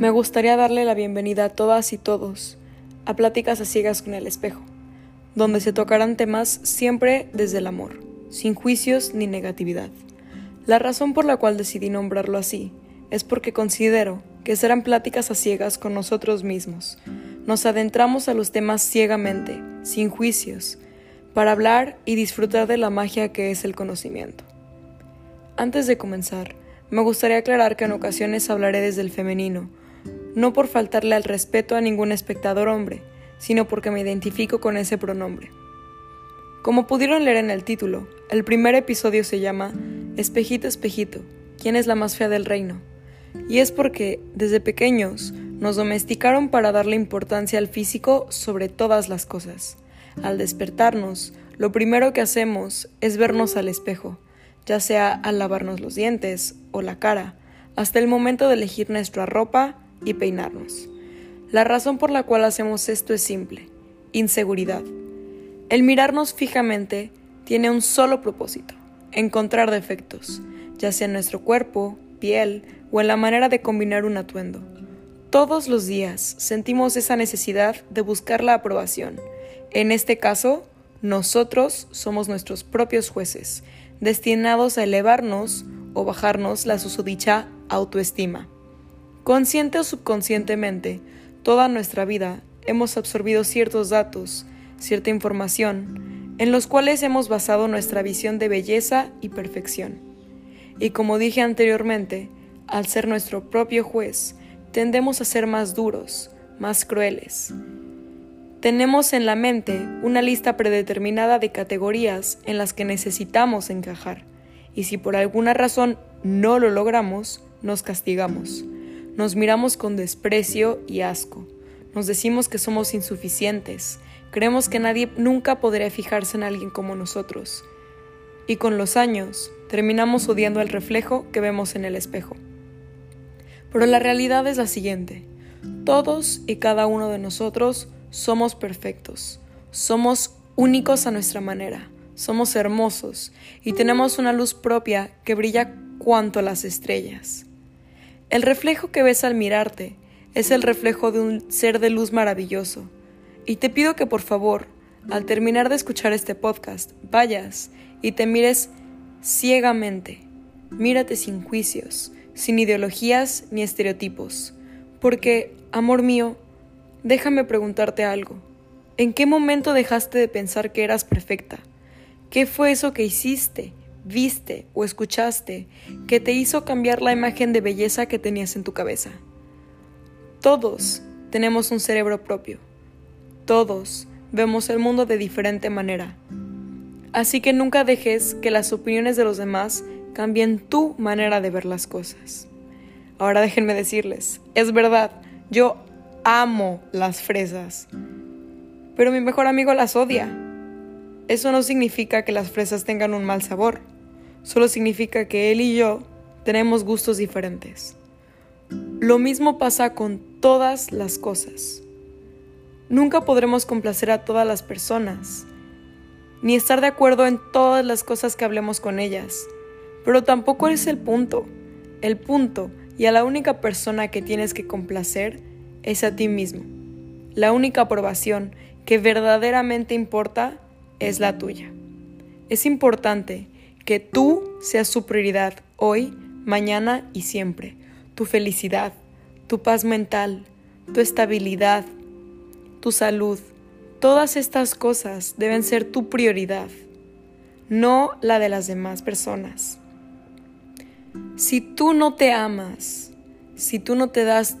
Me gustaría darle la bienvenida a todas y todos a Pláticas a Ciegas con el Espejo, donde se tocarán temas siempre desde el amor, sin juicios ni negatividad. La razón por la cual decidí nombrarlo así es porque considero que serán pláticas a ciegas con nosotros mismos. Nos adentramos a los temas ciegamente, sin juicios, para hablar y disfrutar de la magia que es el conocimiento. Antes de comenzar, me gustaría aclarar que en ocasiones hablaré desde el femenino, no por faltarle al respeto a ningún espectador hombre, sino porque me identifico con ese pronombre. Como pudieron leer en el título, el primer episodio se llama Espejito, espejito, ¿quién es la más fea del reino? Y es porque, desde pequeños, nos domesticaron para darle importancia al físico sobre todas las cosas. Al despertarnos, lo primero que hacemos es vernos al espejo, ya sea al lavarnos los dientes o la cara, hasta el momento de elegir nuestra ropa y peinarnos. La razón por la cual hacemos esto es simple, inseguridad. El mirarnos fijamente tiene un solo propósito, encontrar defectos, ya sea en nuestro cuerpo, piel o en la manera de combinar un atuendo. Todos los días sentimos esa necesidad de buscar la aprobación. En este caso, nosotros somos nuestros propios jueces, destinados a elevarnos o bajarnos la susodicha autoestima. Consciente o subconscientemente, toda nuestra vida hemos absorbido ciertos datos, cierta información, en los cuales hemos basado nuestra visión de belleza y perfección. Y como dije anteriormente, al ser nuestro propio juez, tendemos a ser más duros, más crueles. Tenemos en la mente una lista predeterminada de categorías en las que necesitamos encajar, y si por alguna razón no lo logramos, nos castigamos. Nos miramos con desprecio y asco. Nos decimos que somos insuficientes. Creemos que nadie nunca podría fijarse en alguien como nosotros. Y con los años terminamos odiando el reflejo que vemos en el espejo. Pero la realidad es la siguiente. Todos y cada uno de nosotros somos perfectos. Somos únicos a nuestra manera. Somos hermosos y tenemos una luz propia que brilla cuanto las estrellas. El reflejo que ves al mirarte es el reflejo de un ser de luz maravilloso. Y te pido que por favor, al terminar de escuchar este podcast, vayas y te mires ciegamente. Mírate sin juicios, sin ideologías ni estereotipos. Porque, amor mío, déjame preguntarte algo. ¿En qué momento dejaste de pensar que eras perfecta? ¿Qué fue eso que hiciste? Viste o escuchaste que te hizo cambiar la imagen de belleza que tenías en tu cabeza. Todos tenemos un cerebro propio. Todos vemos el mundo de diferente manera. Así que nunca dejes que las opiniones de los demás cambien tu manera de ver las cosas. Ahora déjenme decirles, es verdad, yo amo las fresas, pero mi mejor amigo las odia. Eso no significa que las fresas tengan un mal sabor solo significa que él y yo tenemos gustos diferentes. Lo mismo pasa con todas las cosas. Nunca podremos complacer a todas las personas, ni estar de acuerdo en todas las cosas que hablemos con ellas, pero tampoco es el punto. El punto y a la única persona que tienes que complacer es a ti mismo. La única aprobación que verdaderamente importa es la tuya. Es importante que tú seas su prioridad hoy, mañana y siempre. Tu felicidad, tu paz mental, tu estabilidad, tu salud. Todas estas cosas deben ser tu prioridad, no la de las demás personas. Si tú no te amas, si tú no te das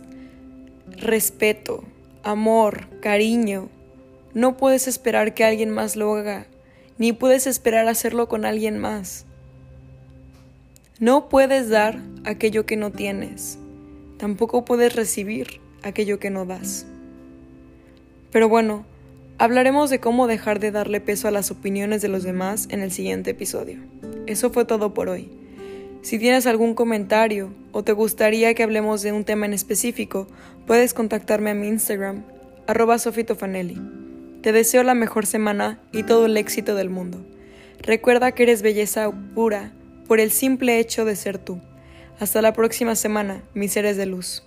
respeto, amor, cariño, no puedes esperar que alguien más lo haga ni puedes esperar hacerlo con alguien más. No puedes dar aquello que no tienes, tampoco puedes recibir aquello que no das. Pero bueno, hablaremos de cómo dejar de darle peso a las opiniones de los demás en el siguiente episodio. Eso fue todo por hoy. Si tienes algún comentario o te gustaría que hablemos de un tema en específico, puedes contactarme a mi Instagram, arroba sofitofanelli. Te deseo la mejor semana y todo el éxito del mundo. Recuerda que eres belleza pura por el simple hecho de ser tú. Hasta la próxima semana, mis seres de luz.